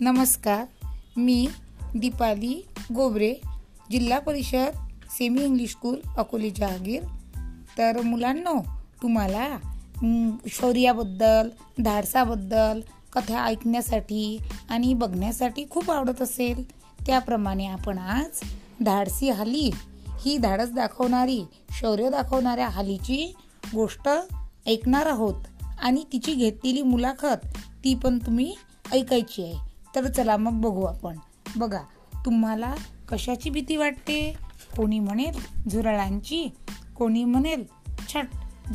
नमस्कार मी Deepali Gobare Zilla Parishad semi English school Akole Jahagir. तर मुलांनो तुम्हाला शौर्याबद्दल धाडसाबद्दल कथा ऐकण्यासाठी आणि बघण्यासाठी खूप आवडत असेल त्याप्रमाणे आपण आज धाडसी हाली ही धाडस दाखवणारी शौर्य दाखवणाऱ्या हालीची गोष्ट ऐकणार आहोत. आणि तिची घेतलेली मुलाखत ती पण तुम्ही ऐकायची आहे. तर चला मग बघू आपण. बघा तुम्हाला कशाची भीती वाटते? कोणी म्हणेल झुरळांची? कोणी म्हणेल छट?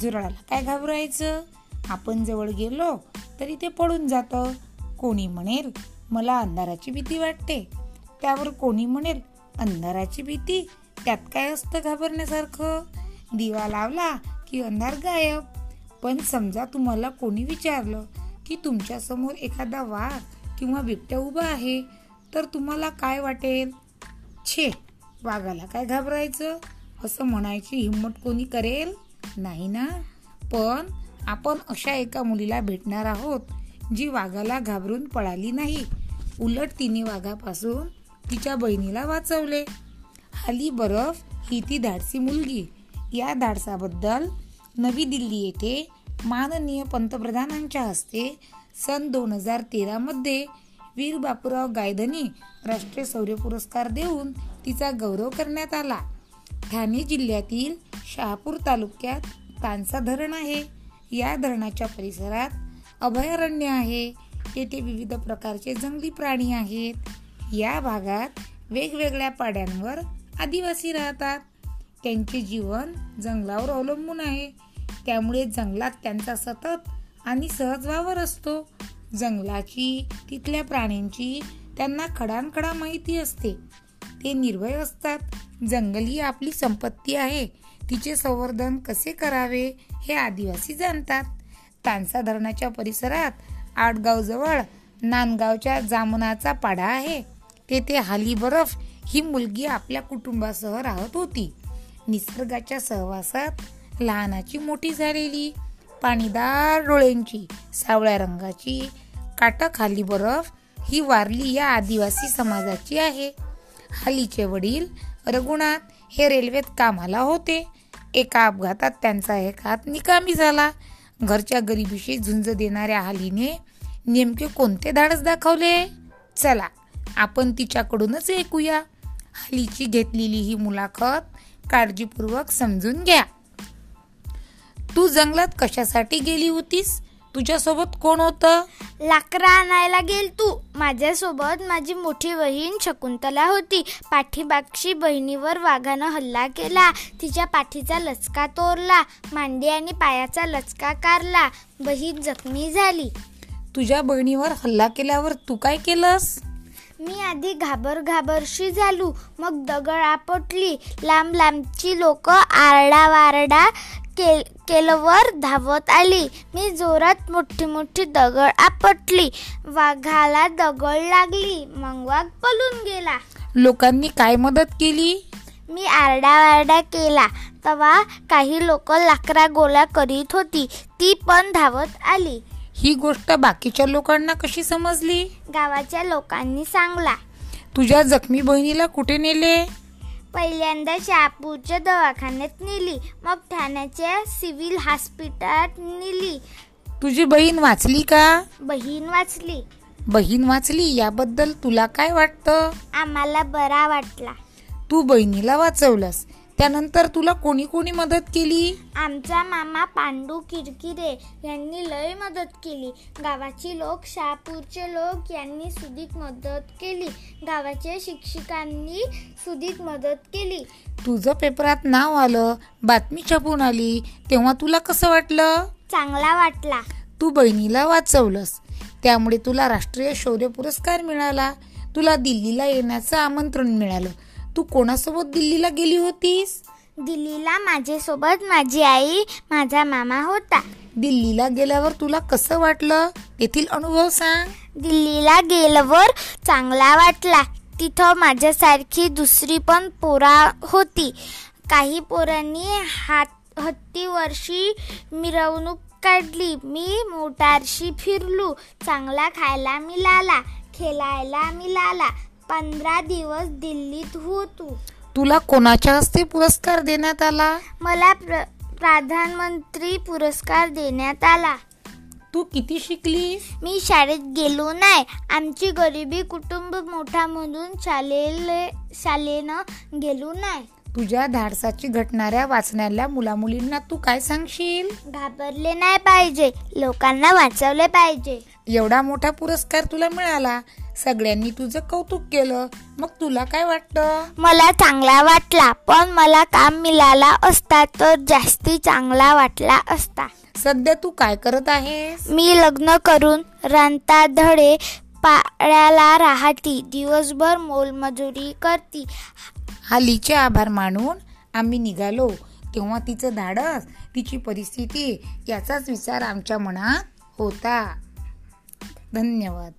झुरळाला काय घाबरायचं? आपण जवळ गेलो तरी ते पडून जातं. कोणी म्हणेल मला अंधाराची भीती वाटते? त्यावर कोणी म्हणेल अंधाराची भीती? त्यात काय असतं घाबरण्यासारखं? दिवा लावला की अंधार गायब. पण समजा तुम्हाला कोणी विचारलं की तुमच्यासमोर एखादा वाघ किंवा बिबट्या उभा आहे तर तुम्हाला काय वाटेल? छे. वाघाला काय घाबरायचं? असं म्हणायची हिंमत कोणी करेल? नाही ना? पण आपण अशा एका मुलीला भेटणार आहोत जी वाघाला घाबरून पळाली नाही. उलट तिने वाघापासून तिच्या बहिणीला वाचवले. हाली बरफ ही ती धाडसी मुलगी. या धाडसाबद्दल नवी दिल्ली येथे माननीय पंतप्रधानांच्या हस्ते सन दोन हजार तेरामध्ये वीर बापूराव गायधनी राष्ट्रीय शौर्य पुरस्कार देऊन तिचा गौरव करण्यात आला. ठाणे जिल्ह्यातील शहापूर तालुक्यात तानसा धरण आहे. या धरणाच्या परिसरात अभयारण्य आहे. तेथे विविध प्रकारचे जंगली प्राणी आहेत. या भागात वेगवेगळ्या पाड्यांवर आदिवासी राहतात. त्यांचे जीवन जंगलावर अवलंबून आहे. त्यामुळे जंगलात त्यांचा सतत आणि सहज वावर असतो. जंगलाची तिथल्या प्राण्यांची त्यांना खडानखडा माहिती असते. ते निर्भय असतात. जंगल ही आपली संपत्ती आहे. तिचे संवर्धन कसे करावे हे आदिवासी जाणतात. तानसा धरणाच्या परिसरात आडगावजवळ नांदगावच्या जामनाचा पाडा आहे. तेथे हाली बरफ ही मुलगी आपल्या कुटुंबासह राहत होती. निसर्गाच्या सहवासात लहानाची मोठी झालेली पाणीदार डोळ्यांची सावळ्या रंगाची काटाखाली बरफ ही वारली या आदिवासी समाजाची आहे. हालीचे वडील रघुनाथ हे रेल्वेत कामाला होते. एका अपघातात त्यांचा एक हात निकामी झाला. घरच्या गरिबीशी झुंज देणाऱ्या हालीने नेमके कोणते धाडस दाखवले? चला आपण तिच्याकडूनच ऐकूया. हालीची घेतलेली ही मुलाखत काळजीपूर्वक समजून घ्या. तू जंगलात कशासाठी गेली होतीस? तुझ्यासोबत कोण होतं? लाकडं आणायला गेल तू. माझ्यासोबत माझी मोठी बहीण शकुंतला होती. पाठीमागची बहिणीवर वाघानं हल्ला केला. तिच्या पाठीचा लचका तोरला. मांडी आणि पायाचा लचका कारला. बहीण जखमी झाली. तुझ्या बहिणीवर हल्ला केल्यावर तू काय केलंस? मी आधी घाबर घाबरशी झालो. मग दगड आपटली. लांब लांबची लोक आरडावारडा के केलवर धावत आली. मी जोरात मोठी मोठी दगड आपटली. वाघाला दगड लागली. मग वाघ पळून गेला. लोकांनी काय मदत केली? मी आरडावारडा केला. तेव्हा काही लोक लाकडा गोळा करीत होती. ती पण धावत आली. ही गोष्ट बाकीच्या लोकांना कशी समजली? गावाच्या लोकांनी सांगला. तुझ्या जखमी बहिणीला कुठे नेले? पहिल्यांदा शहापूरच्या दवाखान्यात नेली. मग ठाण्याच्या सिव्हिल हॉस्पिटलात नेली. तुझी बहीण वाचली का? बहीण वाचली. बहीण वाचली? याबद्दल तुला काय वाटतं? आम्हाला बरा वाटला. तू बहिणीला वाचवलंस. त्यानंतर तुला कोणी कोणी मदत केली? आमचा मामा पांडू किरकिरे यांनी लय मदत केली. गावाची लोक शहापूरचे लोक यांनी सुदीक मदत केली. गावाच्या शिक्षकांनी सुदीक मदत केली. तुझं पेपरात नाव आलं बातमी छापून आली. तेव्हा तुला कसं वाटलं? चांगला वाटला. तू बहिणीला वाचवलंस. त्यामुळे तुला राष्ट्रीय शौर्य पुरस्कार मिळाला. तुला दिल्लीला येण्याचं आमंत्रण मिळालं. तू कोणासोबत दिल्लीला गेली होतीस? दिल्लीला माझ्यासोबत माझी आई माझा मामा होता. दिल्लीला गेल्यावर तुला कसं वाटलं? तेथील अनुभव सांग. दिल्लीला गेल्यावर चांगला वाटला. तिथं माझ्यासारखी दुसरी पण पोरा होती. काही पोरांनी हात हत्तीवरशी मिरवणूक काढली. मी मोटारशी फिरलो. चांगला खायला मिळाला. खेळायला मिळाला. पंधरा दिवस दिल्लीत होतो तुला कोणाच्या हस्ते पुरस्कार देण्यात आला? मला प्र प्रधानमंत्री पुरस्कार देण्यात आला. तू किती शिकलीस? मी शाळेत गेलो नाही. आमची गरिबी कुटुंब मोठा म्हणून शालेले शाळेनं गेलो नाही. तुझ्या धाडसाची घटणाऱ्या वाचण्याला मुलामुलींना तू काय सांगशील? घाबरले नाही पाहिजे. लोकांना वाचवले पाहिजे. एवढा मोठा पुरस्कार तुला मिळाला. सगळ्यांनी तुझं कौतुक केलं. मग तुला काय वाटतं? मला चांगला वाटला पण मला काम मिळाला असता तर जास्ती चांगला वाटला असता. सध्या तू काय करत आहेस? मी लग्न करून रांता धडे पाड्याला राहती दिवसभर मोलमजुरी करती. हालीचे आभार मानून आम्ही निघालो. तेव्हा तिचं धाडस तिची परिस्थिती याचाच विचार आमच्या मनात होता. धन्यवाद